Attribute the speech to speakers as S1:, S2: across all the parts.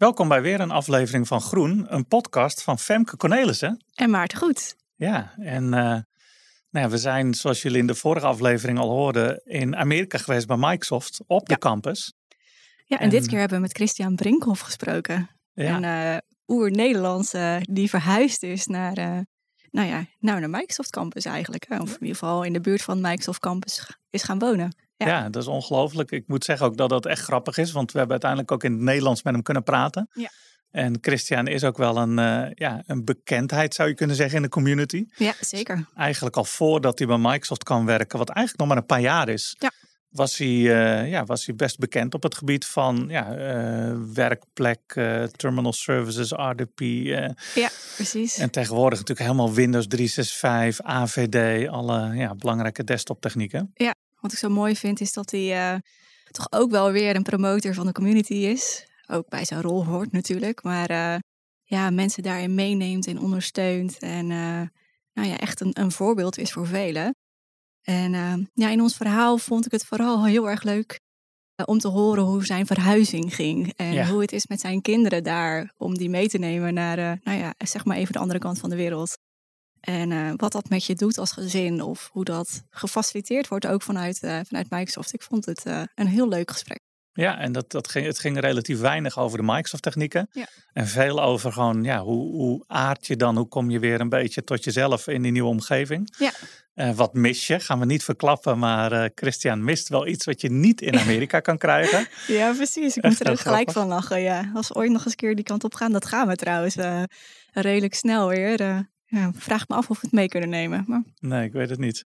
S1: Welkom bij weer een aflevering van Groen, een podcast van Femke Cornelissen.
S2: En Maarten Goed.
S1: Ja, en uh, nou ja, we zijn, zoals jullie in de vorige aflevering al hoorden, in Amerika geweest bij Microsoft op de campus.
S2: Ja, en, dit keer hebben we met Christian Brinkhoff gesproken. Ja. Een uh, oer-Nederlandse die verhuisd is naar, uh, nou ja, nou naar Microsoft Campus eigenlijk. Of in ieder geval in de buurt van Microsoft Campus is gaan wonen.
S1: Ja. dat is ongelooflijk. Ik moet zeggen ook dat dat echt grappig is, want we hebben uiteindelijk ook in het Nederlands met hem kunnen praten. Ja. En Christian is ook wel een, uh, ja, een bekendheid, zou je kunnen zeggen, in de community.
S2: Ja, zeker.
S1: Eigenlijk al voordat hij bij Microsoft kan werken, wat eigenlijk nog maar een paar jaar is. Ja. Was hij, uh, ja, was hij best bekend op het gebied van ja, uh, werkplek, terminal services, RDP.
S2: ja, precies.
S1: En tegenwoordig natuurlijk helemaal Windows 365, AVD, alle ja, belangrijke desktop technieken.
S2: Ja, wat ik zo mooi vind is dat hij uh, toch ook wel weer een promotor van de community is. Ook bij zijn rol hoort natuurlijk. Maar uh, ja, mensen daarin meeneemt en ondersteunt. En uh, nou ja, echt een, een, voorbeeld is voor velen. En ja, in ons verhaal vond ik het vooral heel erg leuk om te horen hoe zijn verhuizing ging. En ja. hoe het is met zijn kinderen daar. Om die mee te nemen naar, nou ja, zeg maar even de andere kant van de wereld. En uh, wat dat met je doet als gezin of hoe dat gefaciliteerd wordt ook vanuit, uh, vanuit Microsoft. Ik vond het uh, een heel leuk gesprek.
S1: Ja, en dat, dat ging, het ging relatief weinig over de Microsoft-technieken. Ja. En veel over gewoon, ja, hoe, hoe aard je dan, hoe kom je weer een beetje tot jezelf in die nieuwe omgeving. Ja. Uh, wat mis je? Gaan we niet verklappen, maar uh, Christian mist wel iets wat je niet in Amerika kan krijgen.
S2: Ja, precies. Ik moet er ook gelijk van lachen. Ja. Als we ooit nog eens een keer die kant op gaan, dat gaan we trouwens uh, redelijk snel weer. Ja, vraag me af of we het mee kunnen nemen. Maar...
S1: Nee, ik weet het niet.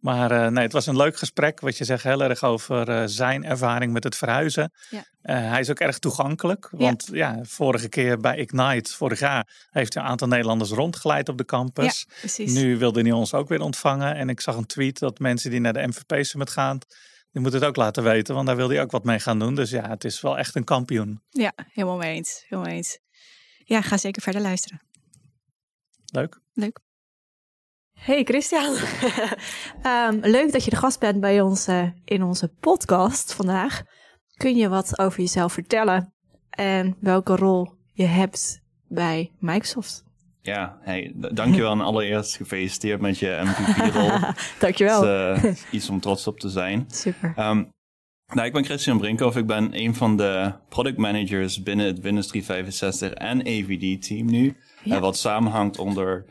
S1: Maar uh, nee, het was een leuk gesprek. Wat je zegt heel erg over uh, zijn ervaring met het verhuizen. Ja. Uh, hij is ook erg toegankelijk. Want ja. ja. vorige keer bij Ignite, vorig jaar, heeft hij een aantal Nederlanders rondgeleid op de campus. Ja, precies. Nu wilde hij ons ook weer ontvangen. En ik zag een tweet dat mensen die naar de MVP Summit gaan, die moeten het ook laten weten. Want daar wil hij ook wat mee gaan doen. Dus ja, het is wel echt een kampioen.
S2: Ja, helemaal mee eens. Helemaal mee eens. Ja, ga zeker verder luisteren.
S1: Leuk.
S2: Leuk. Hey Christian, um, leuk dat je de gast bent bij ons uh, in onze podcast vandaag. Kun je wat over jezelf vertellen en welke rol je hebt bij Microsoft?
S3: Ja, hey, dankjewel en allereerst gefeliciteerd met je MVP-rol.
S2: dankjewel.
S3: Dat is uh, iets om trots op te zijn.
S2: Super.
S3: Um, nou, ik ben Christian Brinkhoff. Ik ben een van de product managers binnen het Windows 365 en AVD-team nu. Ja. Uh, wat samenhangt onder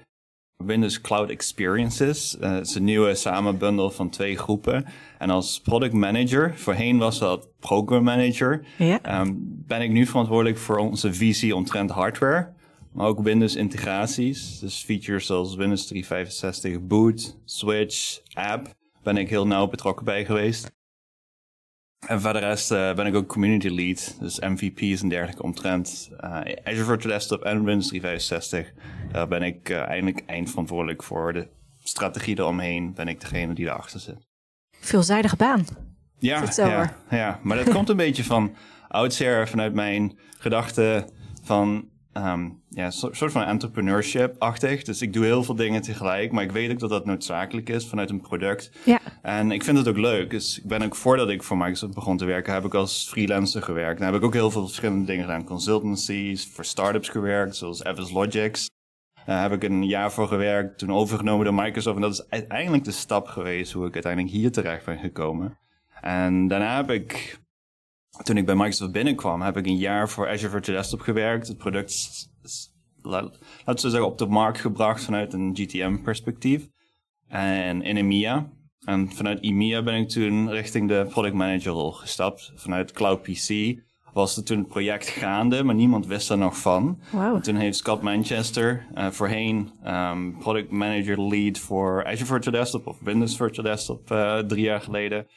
S3: Windows Cloud Experiences. Uh, het is een nieuwe samenbundel van twee groepen. En als product manager, voorheen was dat program manager, ja. um, ben ik nu verantwoordelijk voor onze visie omtrent hardware. Maar ook Windows integraties. Dus features zoals Windows 365 Boot, Switch, App. Ben ik heel nauw betrokken bij geweest. En voor de rest uh, ben ik ook community lead, dus MVP's en dergelijke omtrent uh, Azure Virtual Desktop en Windows 365. Daar ben ik uh, eigenlijk eindverantwoordelijk voor de strategie eromheen. Ben ik degene die erachter zit.
S2: Veelzijdige baan.
S3: Ja, ja, ja, maar dat komt een beetje van oudsher vanuit mijn gedachte van um, ja, een soort van entrepreneurship-achtig. Dus ik doe heel veel dingen tegelijk, maar ik weet ook dat dat noodzakelijk is vanuit een product. Ja. En ik vind het ook leuk. Dus ik ben ook voordat ik voor Microsoft begon te werken, heb ik als freelancer gewerkt. Dan heb ik ook heel veel verschillende dingen gedaan. Consultancies, voor startups gewerkt, zoals Avis Logics. Daar heb ik een jaar voor gewerkt, toen overgenomen door Microsoft. En dat is uiteindelijk de stap geweest hoe ik uiteindelijk hier terecht ben gekomen. En daarna heb ik toen ik bij Microsoft binnenkwam, heb ik een jaar voor Azure Virtual Desktop gewerkt. Het product is, laten we zeggen, op de markt gebracht vanuit een GTM-perspectief. En in EMEA. En vanuit EMEA ben ik toen richting de product manager rol gestapt. Vanuit Cloud PC was er toen het project gaande, maar niemand wist er nog van. Wow. Toen heeft Scott Manchester, uh, voorheen um, product manager lead voor Azure Virtual Desktop of Windows Virtual Desktop uh, drie jaar geleden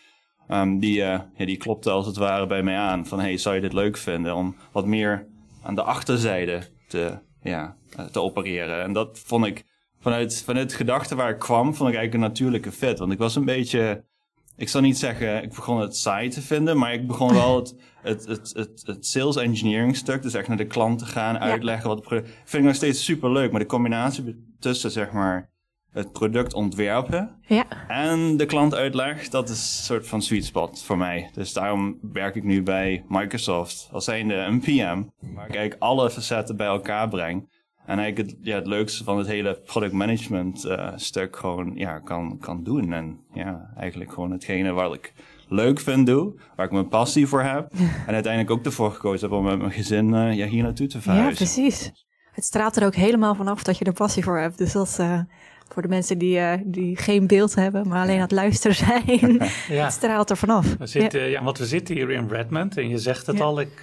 S3: Um, die, uh, ja, die klopte als het ware bij mij aan. Van, hey, zou je dit leuk vinden? Om wat meer aan de achterzijde te, ja, uh, te opereren. En dat vond ik, vanuit, vanuit gedachte waar ik kwam, vond ik eigenlijk een natuurlijke fit. Want ik was een beetje, ik zal niet zeggen, ik begon het saai te vinden, maar ik begon wel het, het, het, het, het sales engineering stuk, dus echt naar de klant te gaan, uitleggen wat het product, vind ik nog steeds super leuk. Maar de combinatie tussen, zeg maar, het product ontwerpen
S4: ja.
S3: en de klant uitleg, dat is een soort van sweet spot voor mij. Dus daarom werk ik nu bij Microsoft als zijnde een PM, waar ik eigenlijk alle facetten bij elkaar breng. En eigenlijk het, ja, het leukste van het hele product management uh, stuk gewoon ja, kan, kan doen. En ja, eigenlijk gewoon hetgene wat ik leuk vind doe, waar ik mijn passie voor heb. en uiteindelijk ook ervoor gekozen heb om met mijn gezin uh, ja, hier naartoe te verhuizen.
S4: Ja, precies. Het straalt er ook helemaal vanaf dat je er passie voor hebt. Dus dat is uh, voor de mensen die, uh, die geen beeld hebben, maar alleen aan het luisteren zijn. ja. Het straalt er vanaf.
S1: We zitten, ja. ja. want we zitten hier in Redmond en je zegt het al, ik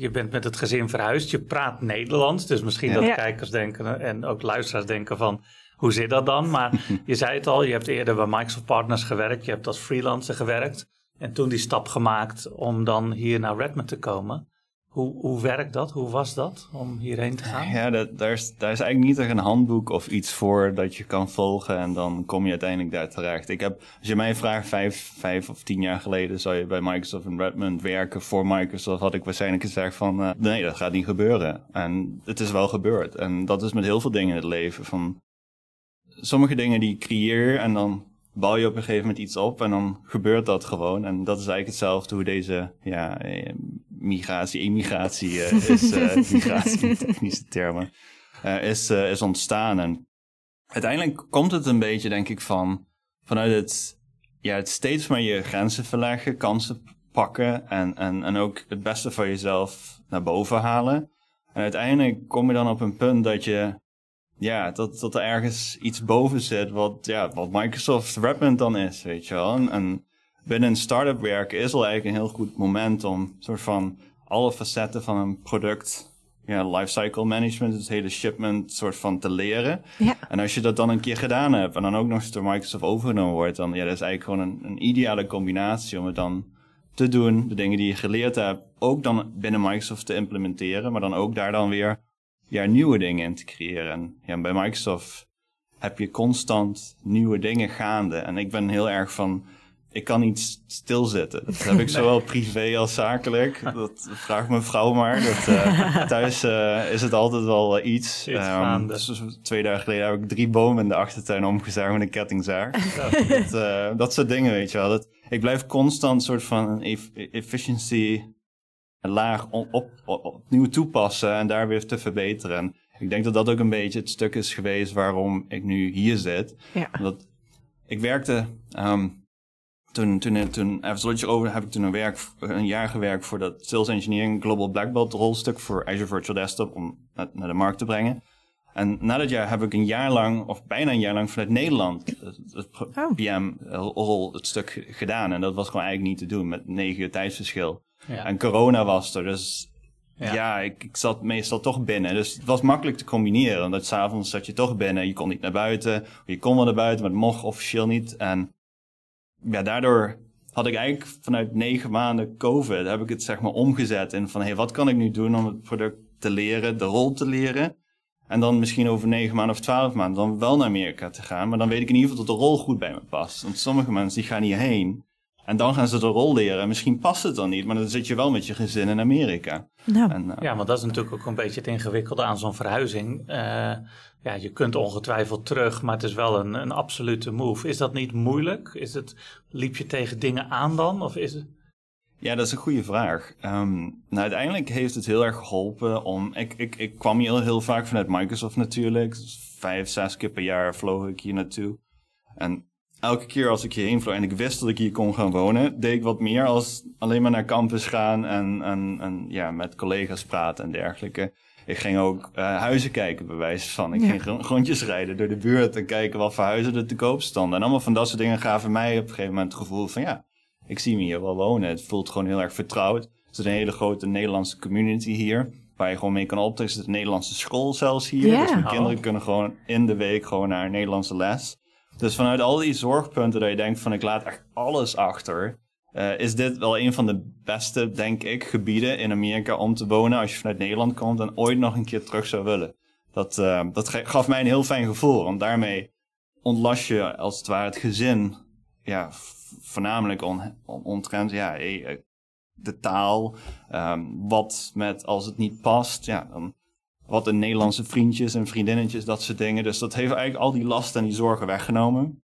S1: je bent met het gezin verhuisd, je praat Nederlands. Dus misschien dat kijkers denken en ook luisteraars denken van... hoe zit dat dan? Maar je zei het al, je hebt eerder bij Microsoft Partners gewerkt. Je hebt als freelancer gewerkt. En toen die stap gemaakt om dan hier naar Redmond te komen. Hoe, hoe werkt dat? Hoe was dat om hierheen te gaan?
S3: Ja, dat, daar, is, daar is eigenlijk niet echt een handboek of iets voor dat je kan volgen en dan kom je uiteindelijk daar terecht. Ik heb, als je mij vraagt, vijf, vijf of tien jaar geleden zou je bij Microsoft in Redmond werken voor Microsoft, had ik waarschijnlijk gezegd van uh, nee, dat gaat niet gebeuren. En het is wel gebeurd. En dat is met heel veel dingen in het leven. Van sommige dingen die creëer en dan bouw je op een gegeven moment iets op en dan gebeurt dat gewoon. En dat is eigenlijk hetzelfde hoe deze ja, eh, migratie, immigratie uh, is, uh, migratie, technische termen, uh, is, is ontstaan. En uiteindelijk komt het een beetje, denk ik, van vanuit het, ja, het steeds maar je grenzen verleggen, kansen pakken en, en, en ook het beste van jezelf naar boven halen. En uiteindelijk kom je dan op een punt dat je ja, dat, dat er ergens iets boven zit wat, ja, wat Microsoft Redmond dan is, weet je wel. En, binnen een start-up werken is al eigenlijk een heel goed moment om soort van alle facetten van een product, ja, lifecycle management, het hele shipment soort van te leren.
S4: Ja.
S3: En als je dat dan een keer gedaan hebt en dan ook nog eens door Microsoft overgenomen wordt, dan ja, dat is eigenlijk gewoon een, een ideale combinatie om het dan te doen, de dingen die je geleerd hebt, ook dan binnen Microsoft te implementeren, maar dan ook daar dan weer ja, nieuwe dingen in te creëren. En ja, bij Microsoft heb je constant nieuwe dingen gaande. En ik ben heel erg van, ik kan niet stilzitten. Dat heb ik zowel privé als zakelijk. Dat vraagt mijn vrouw maar. Dat, uh, thuis uh, is het altijd wel uh, iets.
S1: Um, dus
S3: twee dagen geleden heb ik drie bomen in de achtertuin omgezaagd met een kettingzaag. Ja. dat, dat soort dingen, weet je wel. Dat, ik blijf constant soort van efficiency laag op, op, opnieuw toepassen en daar weer te verbeteren. En ik denk dat dat ook een beetje het stuk is geweest waarom ik nu hier zit.
S4: Ja.
S3: Ik werkte, um, toen, toen, toen even over, heb ik toen een, werk, een jaar gewerkt voor dat Sales Engineering Global Black Belt rolstuk voor Azure Virtual Desktop om naar, naar de markt te brengen. En na dat jaar heb ik een jaar lang, of bijna een jaar lang vanuit Nederland, het,
S4: oh.
S3: PM-rol, het stuk gedaan. En dat was gewoon eigenlijk niet te doen met negen uur tijdsverschil. Ja. En corona was er, dus ja, ja ik, ik, zat meestal toch binnen. Dus het was makkelijk te combineren. Omdat s'avonds zat je toch binnen. Je kon niet naar buiten. Je kon wel naar buiten, maar het mocht officieel niet. En ja, daardoor had ik eigenlijk vanuit negen maanden COVID... heb ik het zeg maar omgezet in van... hé, hey, wat kan ik nu doen om het product te leren, de rol te leren... En dan misschien over negen maanden of twaalf maanden dan wel naar Amerika te gaan. Maar dan weet ik in ieder geval dat de rol goed bij me past. Want sommige mensen die gaan hierheen. En dan gaan ze de rol leren. Misschien past het dan niet, maar dan zit je wel met je gezin in Amerika.
S4: Nou.
S1: En, uh, ja, want dat is natuurlijk ook een beetje het ingewikkelde aan zo'n verhuizing. Uh, ja, je kunt ongetwijfeld terug, maar het is wel een, een absolute move. Is dat niet moeilijk? Is het, liep je tegen dingen aan dan? Of is het...
S3: Ja, dat is een goede vraag. Um, nou, uiteindelijk heeft het heel erg geholpen om... Ik, ik, ik kwam hier heel vaak vanuit Microsoft natuurlijk. Dus vijf, zes keer per jaar vloog ik hier naartoe. En elke keer als ik hierheen vloog en ik wist dat ik hier kon gaan wonen, deed ik wat meer als alleen maar naar campus gaan en, en, en ja, met collega's praten en dergelijke. Ik ging ook uh, huizen kijken, bij wijze van. Ik ja. ging rondjes rijden door de buurt en kijken wat voor huizen er te koop stonden. En allemaal van dat soort dingen gaven mij op een gegeven moment het gevoel van ja, ik zie me hier wel wonen. Het voelt gewoon heel erg vertrouwd. Er is een hele grote Nederlandse community hier. Waar je gewoon mee kan optrekken. Er zit een Nederlandse school zelfs hier.
S4: Ja.
S3: Dus mijn kinderen kunnen gewoon in de week gewoon naar een Nederlandse les. Dus vanuit al die zorgpunten dat je denkt van ik laat echt alles achter. Uh, is dit wel een van de beste, denk ik, gebieden in Amerika om te wonen als je vanuit Nederland komt en ooit nog een keer terug zou willen. Dat, uh, dat gaf mij een heel fijn gevoel, want daarmee ontlast je als het ware het gezin, ja, voornamelijk on, on, omtrent, ja, de taal, um, wat met als het niet past, ja, dan wat een Nederlandse vriendjes en vriendinnetjes, dat soort dingen. Dus dat heeft eigenlijk al die lasten en die zorgen weggenomen.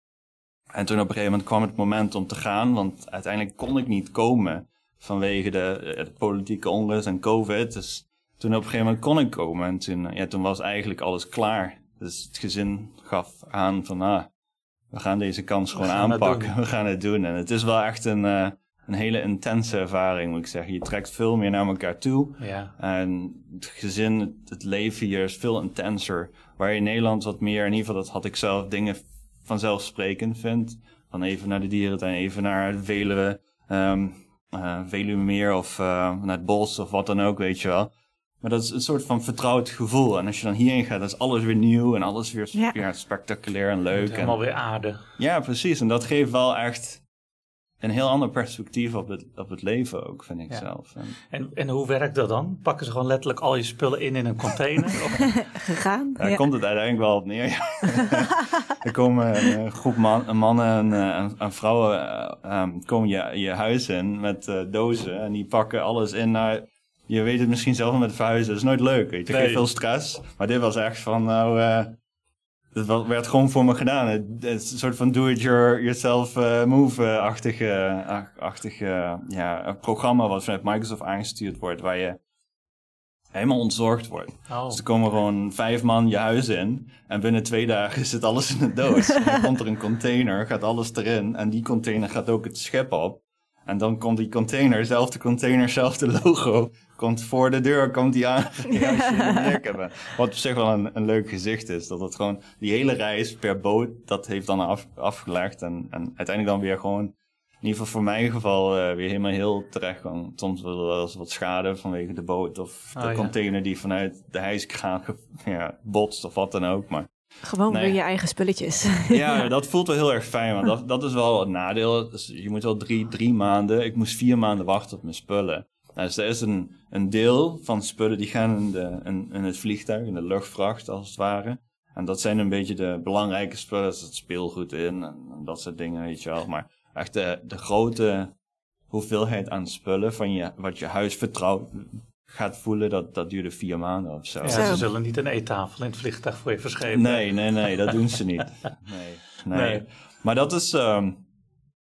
S3: En toen op een gegeven moment kwam het moment om te gaan, want uiteindelijk kon ik niet komen vanwege de, de politieke onrust en COVID. Dus toen op een gegeven moment kon ik komen en toen, ja, toen was eigenlijk alles klaar. Dus het gezin gaf aan van, ah, we gaan deze kans gewoon aanpakken. We gaan het doen. En het is wel echt een, uh, een hele intense ervaring, moet ik zeggen. Je trekt veel meer naar elkaar toe.
S1: Ja.
S3: En het gezin, het, leven hier is veel intenser. Waar je in Nederland wat meer, in ieder geval dat had ik zelf, dingen vanzelfsprekend vind. Van even naar de dierentuin, even naar het Veluwe, um, uh, Veluwe meer of uh, naar het bos of wat dan ook, weet je wel. Maar dat is een soort van vertrouwd gevoel. En als je dan hierheen gaat, dan is alles weer nieuw en alles weer ja. spectaculair en leuk.
S1: Helemaal
S3: en,
S1: weer aarde.
S3: Ja, precies. En dat geeft wel echt een heel ander perspectief op het, op het leven ook, vind ik zelf.
S1: En, en, en, hoe werkt dat dan? Pakken ze gewoon letterlijk al je spullen in in een container?
S4: Gegaan?
S3: Daar ja. komt het uiteindelijk wel op neer. er komen een groep man, mannen en, en, vrouwen uh, um, komen je, je huis in met uh, dozen en die pakken alles in naar je weet het misschien zelf met verhuizen. Dat is nooit leuk, weet je. Nee. veel stress. Maar dit was echt van, nou... Uh, het werd gewoon voor me gedaan. Een soort van do-it-yourself uh, move-achtige achtig, ja, programma wat vanuit Microsoft aangestuurd wordt, waar je helemaal ontzorgd wordt. Oh. Dus er komen gewoon vijf man je huis in en binnen twee dagen zit alles in de doos. dan komt er een container, gaat alles erin en die container gaat ook het schip op. En dan komt die container, zelfde container, zelfde logo, komt voor de deur, komt die aan. hebben. Wat op zich wel een, een leuk gezicht is. Dat het gewoon, die hele reis per boot, dat heeft dan af, afgelegd. En, en uiteindelijk dan weer gewoon, in ieder geval voor mijn geval, uh, weer helemaal heel terecht kan. Soms wel eens wat schade vanwege de boot of de oh, container die vanuit de hijskraan ja, botst of wat dan ook. Maar
S4: gewoon weer je eigen spulletjes.
S3: Ja, dat voelt wel heel erg fijn. Want dat, dat is wel het nadeel. Dus je moet wel drie, drie maanden. Ik moest vier maanden wachten op mijn spullen. Nou, dus er is een, een deel van spullen die gaan in, de, in, in het vliegtuig, in de luchtvracht als het ware. En dat zijn een beetje de belangrijke spullen. Er zit speelgoed in en, dat soort dingen, weet je wel. Maar echt de, de grote hoeveelheid aan spullen van je, wat je huis vertrouwt, gaat voelen, dat, dat duurde vier maanden of zo.
S1: Ja, ze zullen niet een eettafel in het vliegtuig voor je verschepen.
S3: Nee, nee, nee, dat doen ze niet. Nee, nee. Maar dat is um,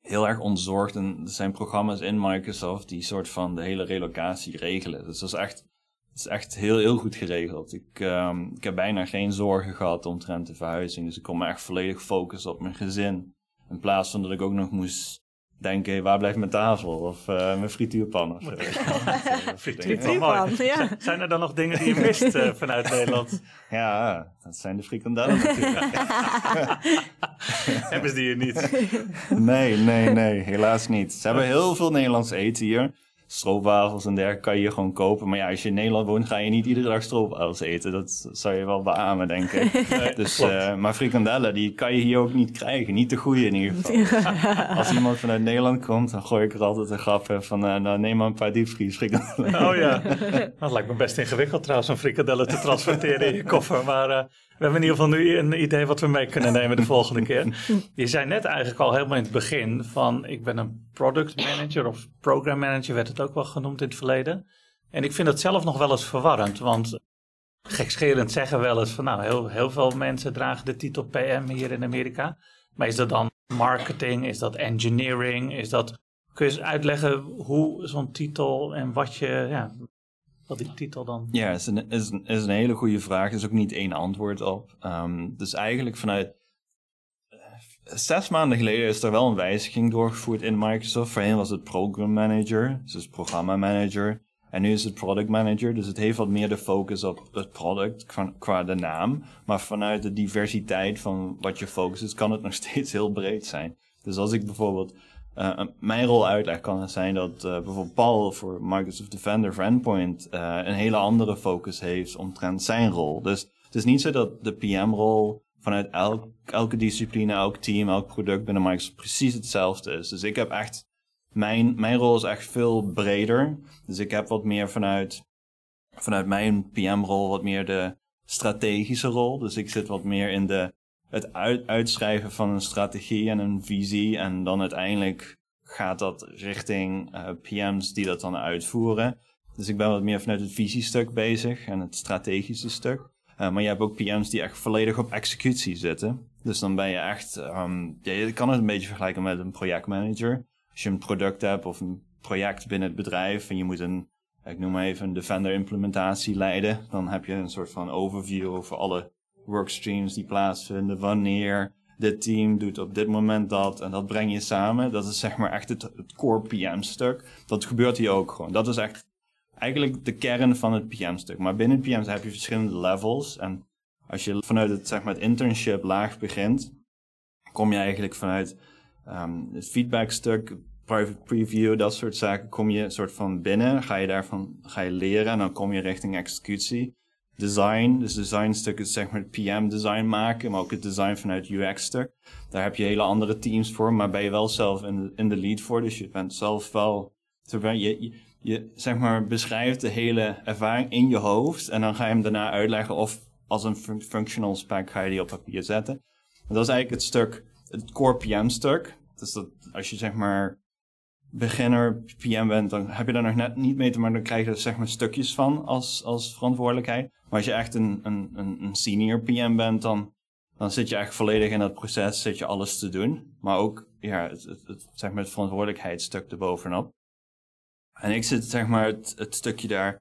S3: heel erg ontzorgd. En er zijn programma's in Microsoft die soort van de hele relocatie regelen. Dus dat is echt, dat is echt heel, heel goed geregeld. Ik, um, ik heb bijna geen zorgen gehad omtrent de verhuizing. Dus ik kon me echt volledig focussen op mijn gezin. In plaats van dat ik ook nog moest denken, waar blijft mijn tafel? Of uh, mijn frituurpan of zo.
S1: frituurpan, ja. Zijn er dan nog dingen die je mist uh, vanuit Nederland?
S3: Ja, dat zijn de frikandellen natuurlijk.
S1: Hebben ze die hier niet?
S3: Nee, nee, nee, helaas niet. Ze hebben heel veel Nederlands eten hier stroopwafels en dergelijke kan je gewoon kopen. Maar ja, als je in Nederland woont, ga je niet iedere dag stroopwafels eten. Dat zou je wel beamen, denk ik. dus, uh, maar frikandellen, die kan je hier ook niet krijgen. Niet de goede in ieder geval. als iemand vanuit Nederland komt, dan gooi ik er altijd een grap van... Uh, nou, neem maar een paar diepvries frikandellen.
S1: Oh ja, dat lijkt me best ingewikkeld trouwens, om frikandellen te transporteren in je koffer. Maar... We hebben in ieder geval nu een idee wat we mee kunnen nemen de volgende keer. Je zei net eigenlijk al helemaal in het begin van ik ben een product manager of program manager werd het ook wel genoemd in het verleden. En ik vind dat zelf nog wel eens verwarrend, want gekscherend zeggen wel eens van nou heel, heel veel mensen dragen de titel PM hier in Amerika. Maar is dat dan marketing, is dat engineering, is dat... Kun je eens uitleggen hoe zo'n titel en wat je, ja, wat die titel dan?
S3: Ja, is een, is een, is een hele goede vraag. Er is ook niet één antwoord op. Um, dus eigenlijk vanuit eh, zes maanden geleden is er wel een wijziging doorgevoerd in Microsoft. Voorheen was het Program Manager, dus programma manager. En nu is het Product Manager, dus het heeft wat meer de focus op het product qua, qua de naam. Maar vanuit de diversiteit van wat je focus is, kan het nog steeds heel breed zijn. Dus als ik bijvoorbeeld uh, mijn rol uitleg kan zijn dat uh, bijvoorbeeld Paul voor Microsoft Defender for Endpoint uh, een hele andere focus heeft omtrent zijn rol. Dus het is niet zo dat de PM-rol vanuit elk, elke discipline, elk team, elk product binnen Microsoft precies hetzelfde is. Dus ik heb echt, mijn, mijn rol is echt veel breder. Dus ik heb wat meer vanuit, vanuit mijn PM-rol wat meer de strategische rol. Dus ik zit wat meer in de het uit, uitschrijven van een strategie en een visie. En dan uiteindelijk gaat dat richting uh, PM's die dat dan uitvoeren. Dus ik ben wat meer vanuit het visiestuk bezig en het strategische stuk. Uh, maar je hebt ook PM's die echt volledig op executie zitten. Dus dan ben je echt, um, ja, je kan het een beetje vergelijken met een projectmanager. Als je een product hebt of een project binnen het bedrijf en je moet een, ik noem maar even, een Defender implementatie leiden, dan heb je een soort van overview over alle workstreams die plaatsvinden, wanneer, dit team doet op dit moment dat en dat breng je samen. Dat is zeg maar echt het, core PM-stuk. Dat gebeurt hier ook gewoon. Dat is echt eigenlijk de kern van het PM-stuk. Maar binnen het PM heb je verschillende levels. En als je vanuit het, zeg maar, het internship laag begint, kom je eigenlijk vanuit um, het feedback-stuk, private preview, dat soort zaken, kom je soort van binnen. Ga je daarvan ga je leren en dan kom je richting executie design. Dus design stuk is zeg maar het PM design maken, maar ook het design vanuit UX stuk. Daar heb je hele andere teams voor, maar ben je wel zelf in in de lead voor. Dus je bent zelf wel, je, je, je zeg maar beschrijft de hele ervaring in je hoofd en dan ga je hem daarna uitleggen of als een functional spec ga je die op papier zetten. En dat is eigenlijk het stuk, het core PM stuk. Dus dat als je zeg maar beginner PM bent, dan heb je daar nog net niet mee te maken. Dan krijg je er zeg maar stukjes van als, als verantwoordelijkheid. Maar als je echt een, een, een senior PM bent, dan, dan zit je echt volledig in dat proces, zit je alles te doen. Maar ook ja, het, het, het zeg maar het verantwoordelijkheidsstuk erbovenop. En ik zit zeg maar het, stukje daar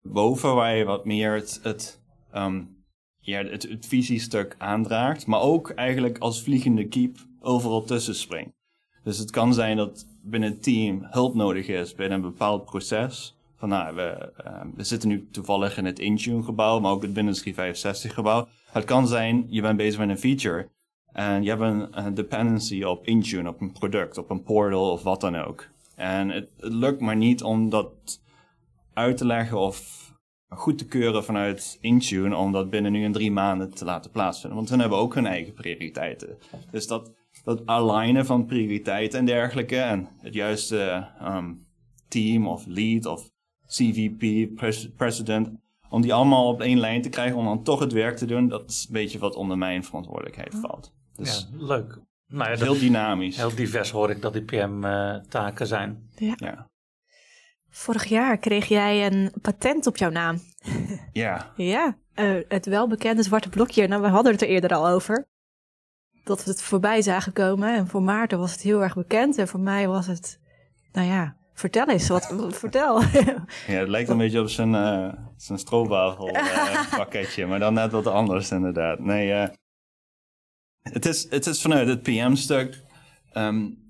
S3: boven waar je wat meer het, het, um, ja, het, visiestuk aandraagt. Maar ook eigenlijk als vliegende kiep overal tussen springt. Dus het kan zijn dat binnen het team hulp nodig is binnen een bepaald proces. Van nou, we, uh, we zitten nu toevallig in het Intune gebouw, maar ook het binnen 365 gebouw. Het kan zijn, je bent bezig met een feature en je hebt een, dependency op Intune, op een product, op een portal of wat dan ook. En het, lukt maar niet om dat uit te leggen of goed te keuren vanuit Intune om dat binnen nu in drie maanden te laten plaatsvinden. Want hun hebben ook hun eigen prioriteiten. Dus dat, dat alignen van prioriteiten en dergelijke en het juiste um, team of lead of CVP, president, om die allemaal op één lijn te krijgen om dan toch het werk te doen, dat is een beetje wat onder mijn verantwoordelijkheid valt.
S1: Dus ja, leuk.
S3: Nou ja, heel dynamisch.
S1: Heel divers hoor ik dat die PM-taken zijn.
S4: Ja. ja. Vorig jaar kreeg jij een patent op jouw naam.
S3: Ja.
S4: ja, uh, het welbekende zwarte blokje. Nou, we hadden het er eerder al over. Dat we het voorbij zagen komen. En voor Maarten was het heel erg bekend. En voor mij was het, nou ja, vertel eens. Wat, vertel.
S3: Ja, het lijkt een beetje op zijn, uh, zijn uh, pakketje. maar dan net wat anders inderdaad. Nee, het, is, het is vanuit het PM-stuk. Um,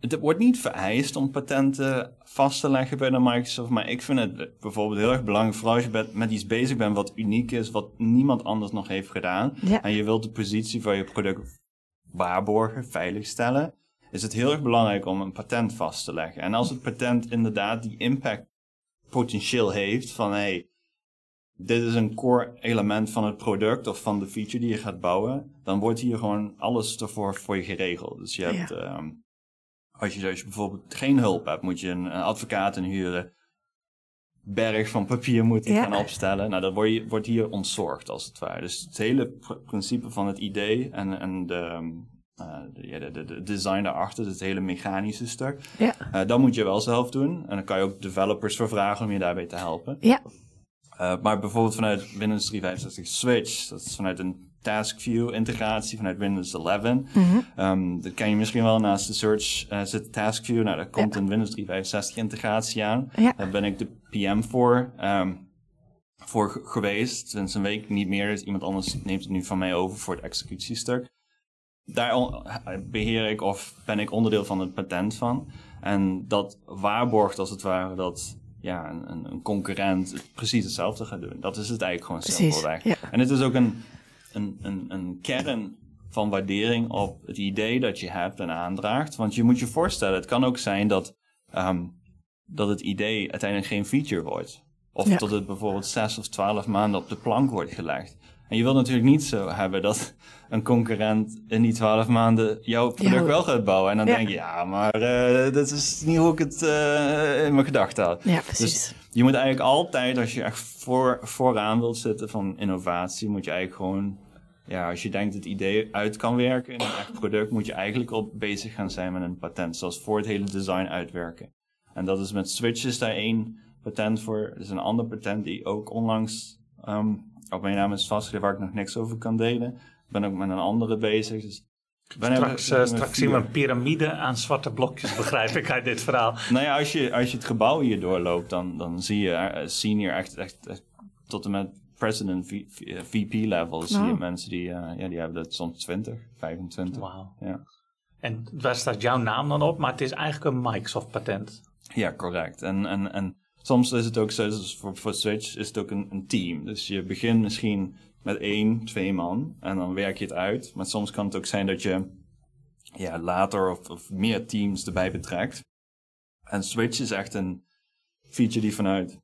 S3: het wordt niet vereist om patenten vast te leggen bij de Microsoft, maar ik vind het bijvoorbeeld heel erg belangrijk, vooral als je met iets bezig bent wat uniek is, wat niemand anders nog heeft gedaan, en je wilt de positie van je product waarborgen, veiligstellen, is het heel erg belangrijk om een patent vast te leggen. En als het patent inderdaad die impact potentieel heeft van hey, dit is een core element van het product of van de feature die je gaat bouwen, dan wordt hier gewoon alles ervoor voor je geregeld. Dus je hebt ehm, als je, als je bijvoorbeeld geen hulp hebt, moet je een, een advocaat inhuren. Berg van papier moet je gaan opstellen. Nou, dat wordt, je, wordt hier ontzorgd als het ware. Dus het hele principe van het idee en, en de, uh, de, de, de, design daarachter, het hele mechanische stuk. Ja. Uh, dat moet je wel zelf doen. En dan kan je ook developers voor vragen om je daarbij te helpen.
S4: Ja.
S3: Uh, maar bijvoorbeeld vanuit Windows 365 Switch, dat is vanuit een TaskView integratie vanuit Windows 11. Mm -hmm. dat ken je misschien wel naast de search uh, zit TaskView. Nou, daar komt een Windows 365 integratie aan. Daar ben ik de PM voor, um, voor geweest. Sinds een week niet meer. Dus iemand anders neemt het nu van mij over voor het executiestuk. Daar beheer ik of ben ik onderdeel van het patent van. En dat waarborgt als het ware dat ja, een, een concurrent precies hetzelfde gaat doen. Dat is het eigenlijk gewoon simpelweg. Ja. En het is ook een een, een, een kern van waardering op het idee dat je hebt en aandraagt. Want je moet je voorstellen, het kan ook zijn dat, um, dat het idee uiteindelijk geen feature wordt. Of dat het bijvoorbeeld zes of twaalf maanden op de plank wordt gelegd. En je wilt natuurlijk niet zo hebben dat een concurrent in die twaalf maanden jouw product wel gaat bouwen. En dan denk je, ja, maar uh, dat is niet hoe ik het uh, in mijn gedachten had.
S4: Ja, precies.
S3: Dus je moet eigenlijk altijd, als je echt voor, vooraan wilt zitten van innovatie, moet je eigenlijk gewoon, ja, als je denkt dat het idee uit kan werken in een echt product, moet je eigenlijk al bezig gaan zijn met een patent. Zoals voor het hele design uitwerken. En dat is met switches daar één patent voor. Er is een ander patent die ook onlangs um, op mijn naam is vastgelegd waar ik nog niks over kan delen. Ik ben ook met een andere bezig. Dus
S1: straks, uh, straks zien we een piramide aan zwarte blokjes, begrijp ik uit dit verhaal.
S3: Nou ja, als je, als je het gebouw hier doorloopt, dan, dan zie je uh, senior echt, echt, echt, tot en met president VP level. Zie je mensen die, uh, ja, die hebben dat soms 20, 25.
S1: Wauw.
S3: Ja.
S1: En waar staat jouw naam dan op? Maar het is eigenlijk een Microsoft patent.
S3: Ja, correct. En, en, en soms is het ook zo, dus voor, Switch is het ook een, een team. Dus je begint misschien met één, twee man en dan werk je het uit. Maar soms kan het ook zijn dat je ja, later of, meer teams erbij betrekt. En Switch is echt een feature die vanuit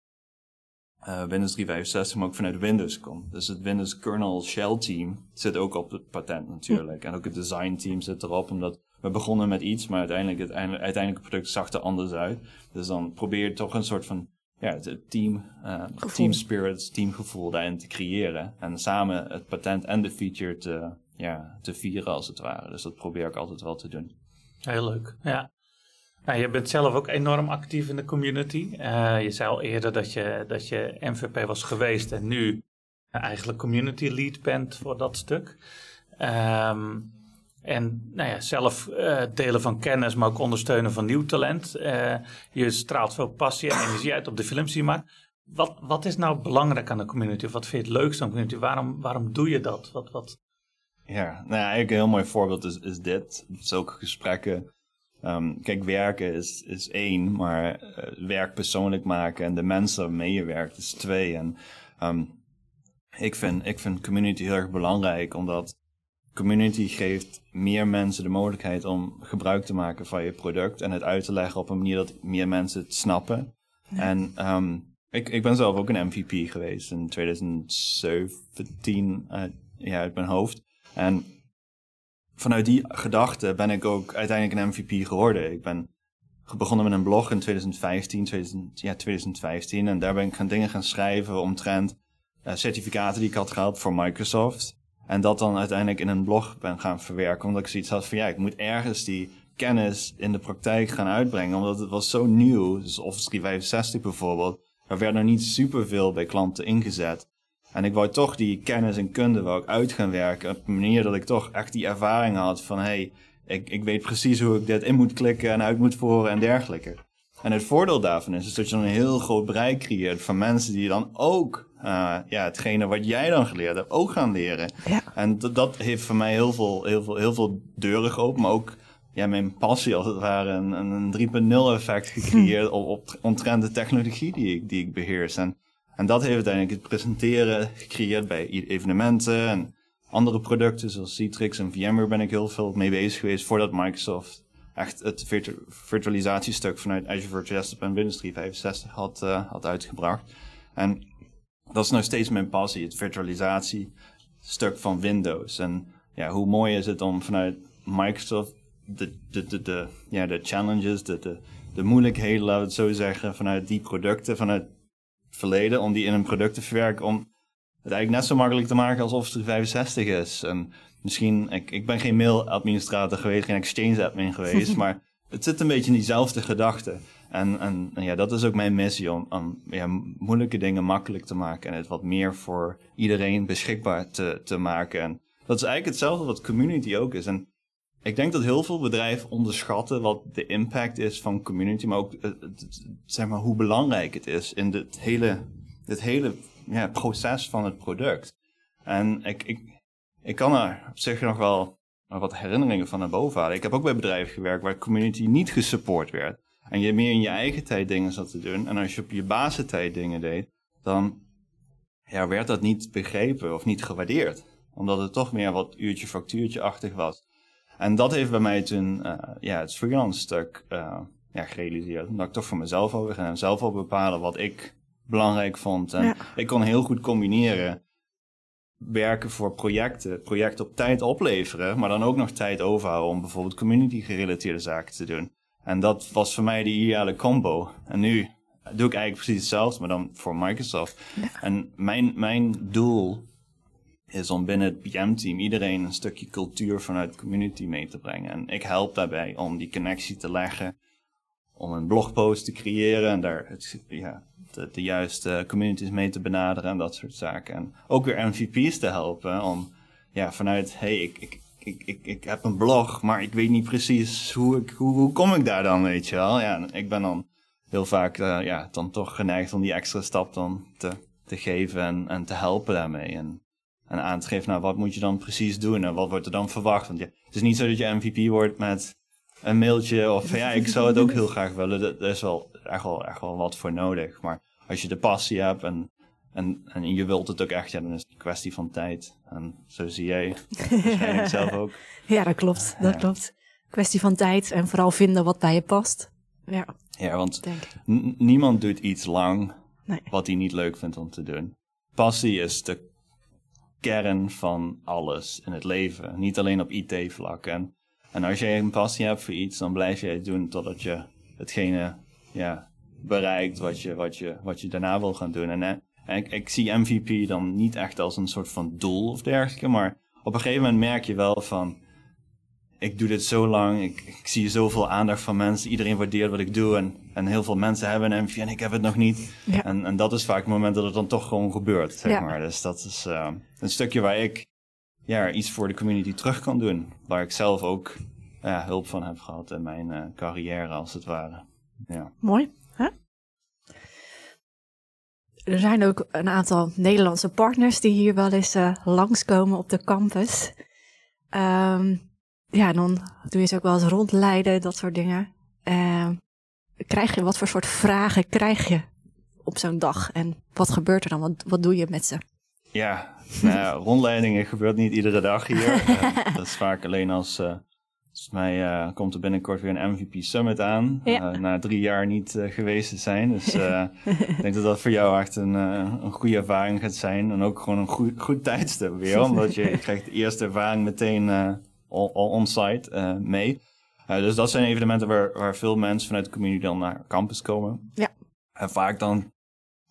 S3: uh, Windows 365, maar ook vanuit Windows komt. Dus het Windows kernel shell team zit ook op het patent natuurlijk. En ook het design team zit erop, omdat we begonnen met iets, maar uiteindelijk het uiteindelijke product zag er anders uit. Dus dan probeer je toch een soort van ja, het team, uh, team spirits, teamgevoel daarin te creëren. En samen het patent en de feature te, ja, te vieren als het ware. Dus dat probeer ik altijd wel te doen.
S1: Heel leuk, ja. Nou, je bent zelf ook enorm actief in de community. Uh, je zei al eerder dat je, dat je MVP was geweest en nu eigenlijk community lead bent voor dat stuk. Um, en nou ja, zelf uh, delen van kennis, maar ook ondersteunen van nieuw talent. Uh, je straalt veel passie en energie uit op de films die je maakt. Wat, wat is nou belangrijk aan de community? Of wat vind je het leukste aan de community? Waarom, waarom doe je dat? Wat, wat...
S3: Ja, nou ja, eigenlijk een heel mooi voorbeeld is, is dit. Zulke gesprekken. Um, kijk, werken is, is één, maar uh, werk persoonlijk maken en de mensen waarmee je werkt is twee. En um, ik, vind, ik vind community heel erg belangrijk, omdat community geeft meer mensen de mogelijkheid om gebruik te maken van je product en het uit te leggen op een manier dat meer mensen het snappen. En um, ik, ik ben zelf ook een MVP geweest in 2017, uh, ja, uit mijn hoofd. En vanuit die gedachte ben ik ook uiteindelijk een MVP geworden. Ik ben begonnen met een blog in 2015, 2000, ja, 2015. En daar ben ik gaan dingen gaan schrijven omtrent uh, certificaten die ik had gehad voor Microsoft. En dat dan uiteindelijk in een blog ben gaan verwerken. Omdat ik zoiets had van ja, ik moet ergens die kennis in de praktijk gaan uitbrengen. Omdat het was zo nieuw. Dus Office 365 bijvoorbeeld. Er werd nog niet superveel bij klanten ingezet. En ik wou toch die kennis en kunde ik uit gaan werken. Op een manier dat ik toch echt die ervaring had van hey, ik, ik weet precies hoe ik dit in moet klikken en uit moet voeren en dergelijke. En het voordeel daarvan is, is dat je dan een heel groot bereik creëert van mensen die dan ook uh, ja, hetgene wat jij dan geleerd hebt ook gaan leren. Ja. En dat heeft voor mij heel veel, heel veel, heel veel deuren geopend, maar ook ja, mijn passie als het ware een, een 3.0 effect gecreëerd op, op omtrent de technologie die ik, die ik beheers. En, en dat heeft uiteindelijk het presenteren gecreëerd bij evenementen en andere producten zoals Citrix en VMware ben ik heel veel mee bezig geweest voordat Microsoft echt het virtu virtualisatiestuk vanuit Azure Virtual Desktop en Windows 365 had, uh, had uitgebracht. En dat is nog steeds mijn passie, het virtualisatiestuk van Windows. En ja, hoe mooi is het om vanuit Microsoft de, de, de, de, ja, de challenges, de, de, de moeilijkheden, laten we het zo zeggen, vanuit die producten, vanuit het verleden, om die in een product te verwerken, om het eigenlijk net zo makkelijk te maken als Office 365 is. En misschien, ik, ik ben geen mail-administrator geweest, geen Exchange-admin geweest, maar het zit een beetje in diezelfde gedachte. En, en, ja, dat is ook mijn missie om, ja, moeilijke dingen makkelijk te maken en het wat meer voor iedereen beschikbaar te, te maken. En dat is eigenlijk hetzelfde wat community ook is. En ik denk dat heel veel bedrijven onderschatten wat de impact is van community, maar ook zeg maar, hoe belangrijk het is in dit hele, dit hele ja, proces van het product. En ik, ik, ik kan er op zich nog wel wat herinneringen van naar boven halen. Ik heb ook bij bedrijven gewerkt waar community niet gesupport werd. En je meer in je eigen tijd dingen zat te doen. En als je op je basentijd dingen deed, dan ja, werd dat niet begrepen of niet gewaardeerd. Omdat het toch meer wat uurtje factuurtje-achtig was. En dat heeft bij mij toen uh, ja, het freelance stuk uh, ja, gerealiseerd. Dat ik toch voor mezelf over ging en zelf al bepalen wat ik belangrijk vond. En ik kon heel goed combineren werken voor projecten, projecten op tijd opleveren, maar dan ook nog tijd overhouden om bijvoorbeeld community gerelateerde zaken te doen. En dat was voor mij de ideale combo. En nu doe ik eigenlijk precies hetzelfde, maar dan voor Microsoft. En mijn, mijn doel is om binnen het PM-team iedereen een stukje cultuur vanuit de community mee te brengen. En ik help daarbij om die connectie te leggen, om een blogpost te creëren en daar het, ja, de, de, juiste communities mee te benaderen en dat soort zaken. En ook weer MVP's te helpen om ja, vanuit, hey, ik, ik, ik, ik, ik heb een blog, maar ik weet niet precies hoe, ik, hoe, hoe kom ik daar dan, weet je wel. Ja, ik ben dan heel vaak uh, ja, dan toch geneigd om die extra stap dan te, te geven en, en te helpen daarmee. En, en aan te geven, nou, wat moet je dan precies doen en wat wordt er dan verwacht? Want ja, het is niet zo dat je MVP wordt met een mailtje of ja, ik zou het ook heel graag willen. Er is wel echt wel, echt wel wat voor nodig. Maar als je de passie hebt en, en, en je wilt het ook echt, ja, dan is het een kwestie van tijd. En zo zie jij waarschijnlijk zelf ook.
S4: Ja, dat klopt. Dat klopt. Kwestie van tijd en vooral vinden wat bij je past. Ja,
S3: ja want niemand doet iets lang nee. wat hij niet leuk vindt om te doen. Passie is de kern van alles in het leven. Niet alleen op IT-vlak. En, en als jij een passie hebt voor iets, dan blijf je het doen totdat je hetgene ja, bereikt wat je, wat, je, wat je daarna wil gaan doen. En, en ik, ik zie MVP dan niet echt als een soort van doel of dergelijke, maar op een gegeven moment merk je wel van, ik doe dit zo lang, ik, ik zie zoveel aandacht van mensen, iedereen waardeert wat ik doe en, en heel veel mensen hebben een MVP en ik heb het nog niet. En, en dat is vaak het moment dat het dan toch gewoon gebeurt, zeg maar. Dus dat is uh, een stukje waar ik ja, iets voor de community terug kan doen, waar ik zelf ook ja, hulp van heb gehad in mijn uh, carrière als het ware. Ja.
S4: Mooi. Er zijn ook een aantal Nederlandse partners die hier wel eens uh, langskomen op de campus. Um, ja, dan doe je ze ook wel eens rondleiden, dat soort dingen. Uh, krijg je, wat voor soort vragen krijg je op zo'n dag? En wat gebeurt er dan? Wat, wat doe je met ze?
S3: Ja, nou, rondleidingen gebeurt niet iedere dag hier. uh, dat is vaak alleen als uh, Volgens mij uh, komt er binnenkort weer een MVP Summit aan. Ja. Uh, na drie jaar niet uh, geweest te zijn. Dus ik denk dat dat voor jou echt een, een goede ervaring gaat zijn. En ook gewoon een goed, goed tijdstip weer. Omdat je, je krijgt de eerste ervaring meteen on-site mee. dus dat zijn evenementen waar, waar veel mensen vanuit de community dan naar campus komen.
S4: Ja.
S3: En vaak dan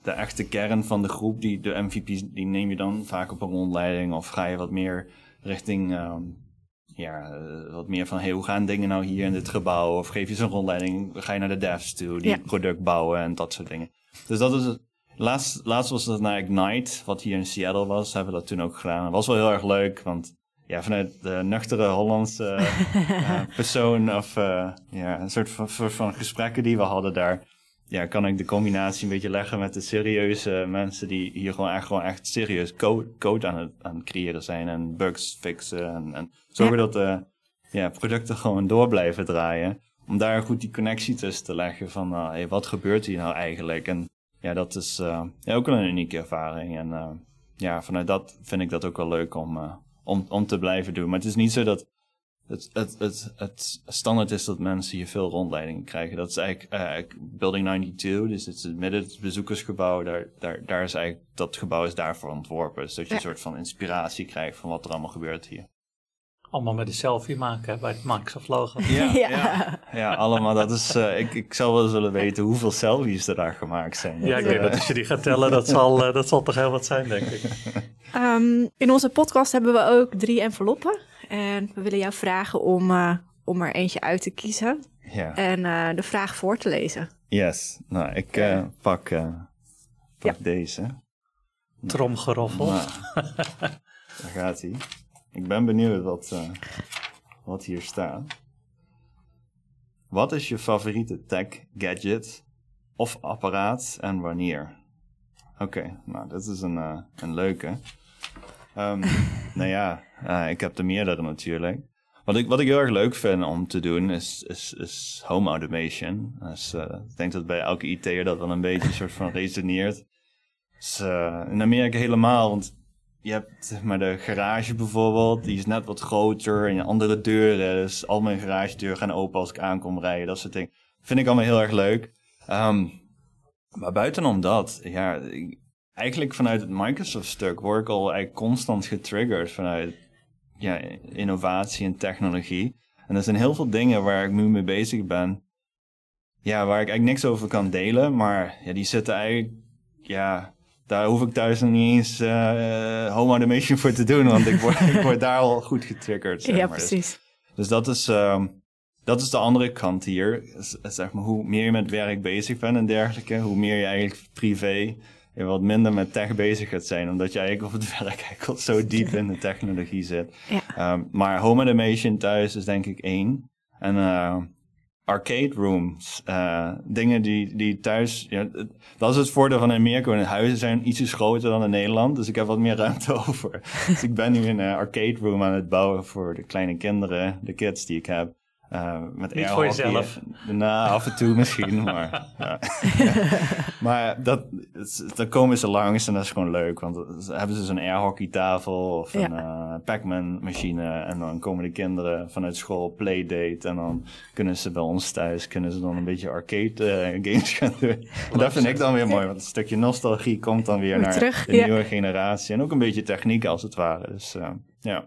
S3: de echte kern van de groep, die, de MVP's, die neem je dan vaak op een rondleiding. Of ga je wat meer richting... Um, ja, eh, wat meer van, hey, hoe gaan dingen nou hier in dit gebouw? Of geef je zo'n rondleiding, ga je naar de devs toe, die product bouwen en dat soort dingen. Dus dat is het. Laatst, laatst was dat naar Ignite, wat hier in Seattle was, hebben we dat toen ook gedaan. Dat was wel heel erg leuk, want ja, vanuit de nuchtere Hollandse uh, persoon of uh, ja, een soort van, soort van gesprekken die we hadden daar, ja, kan ik de combinatie een beetje leggen met de serieuze mensen die hier gewoon echt, gewoon echt serieus code, code aan, het, aan het creëren zijn en bugs fixen en, en zorgen dat de ja, producten gewoon door blijven draaien. Om daar goed die connectie tussen te leggen van uh, hey, wat gebeurt hier nou eigenlijk? En ja, dat is uh, ja, ook wel een unieke ervaring. En uh, ja, vanuit dat vind ik dat ook wel leuk om, om, om te blijven doen. Maar het is niet zo dat het, het, het, het standaard is dat mensen hier veel rondleidingen krijgen. Dat is eigenlijk, uh, Building 92, dus het is het midden, het bezoekersgebouw, daar, daar, daar is eigenlijk, dat gebouw is daarvoor ontworpen. Dus dat je een soort van inspiratie krijgt van wat er allemaal gebeurt hier.
S1: Allemaal met een selfie maken bij het Microsoft logo.
S3: Ja, ja. ja, allemaal. Dat is, uh, ik, ik zou wel zullen weten hoeveel selfies er daar gemaakt zijn.
S1: Ja, ik denk dat als je die gaat tellen, dat zal, uh, dat zal toch heel wat zijn, denk ik.
S4: Um, in onze podcast hebben we ook drie enveloppen. En we willen jou vragen om, uh, om er eentje uit te kiezen.
S3: Ja.
S4: En uh, de vraag voor te lezen.
S3: Yes. Nou, ik uh, pak, pak ja. deze.
S1: Tromgeroffel. Nou,
S3: daar gaat hij. Ik ben benieuwd wat, wat hier staat. Wat is je favoriete tech gadget of apparaat en wanneer? Oké, okay, nou, dat is een, een leuke. Um, nou ja, uh, ik heb er meerdere natuurlijk. Wat ik, wat ik heel erg leuk vind om te doen is, is, is home automation. Dus, uh, ik denk dat bij elke IT'er dat wel een beetje soort van resoneert. Dus, uh, in Amerika helemaal, want je hebt maar de garage bijvoorbeeld, die is net wat groter en andere deuren. Dus al mijn garagedeuren gaan open als ik aankom rijden, dat soort dingen. Vind ik allemaal heel erg leuk. Um, maar buitenom dat, ja, eigenlijk vanuit het Microsoft-stuk word ik al eigenlijk constant getriggerd vanuit ja, innovatie en technologie. En er zijn heel veel dingen waar ik nu mee bezig ben. Ja, waar ik eigenlijk niks over kan delen. Maar ja, die zitten eigenlijk. Ja, daar hoef ik thuis nog niet eens uh, home automation voor te doen. Want ik word, ik word daar al goed getriggerd.
S4: Zeg maar. Ja, precies.
S3: Dus, dus, dat is. Uh, dat is de andere kant hier. Zeg maar, hoe meer je met werk bezig bent en dergelijke, hoe meer je eigenlijk privé je wat minder met tech bezig gaat zijn. Omdat je eigenlijk op het werk eigenlijk zo diep in de technologie zit. Ja. Um, maar home automation thuis is denk ik één. En uh, arcade rooms. Uh, dingen die, die thuis. Ja, dat is het voordeel van Amerika. De huizen zijn ietsjes groter dan in Nederland. Dus ik heb wat meer ruimte over. dus ik ben nu een arcade room aan het bouwen voor de kleine kinderen, de kids die ik heb. Uh, met
S1: Niet voor jezelf.
S3: Nou, af en toe misschien, maar... Ja. maar dat, dan komen ze langs en dat is gewoon leuk. Want dan hebben ze zo'n airhockeytafel of een uh, Pac-Man machine. En dan komen de kinderen vanuit school playdate. En dan kunnen ze bij ons thuis kunnen ze dan een beetje arcade uh, games gaan doen. dat vind ik dan weer mooi, want een stukje nostalgie komt dan weer naar terug, de nieuwe generatie. En ook een beetje techniek als het ware. Dus ja.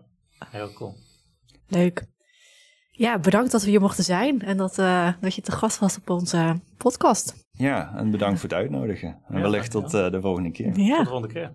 S1: Heel cool.
S4: Leuk. Ja, bedankt dat we hier mochten zijn en dat, uh, dat je te gast was op onze podcast.
S3: Ja, en bedankt voor het uitnodigen. En wellicht tot uh, de volgende keer.
S1: Ja. Tot de volgende keer.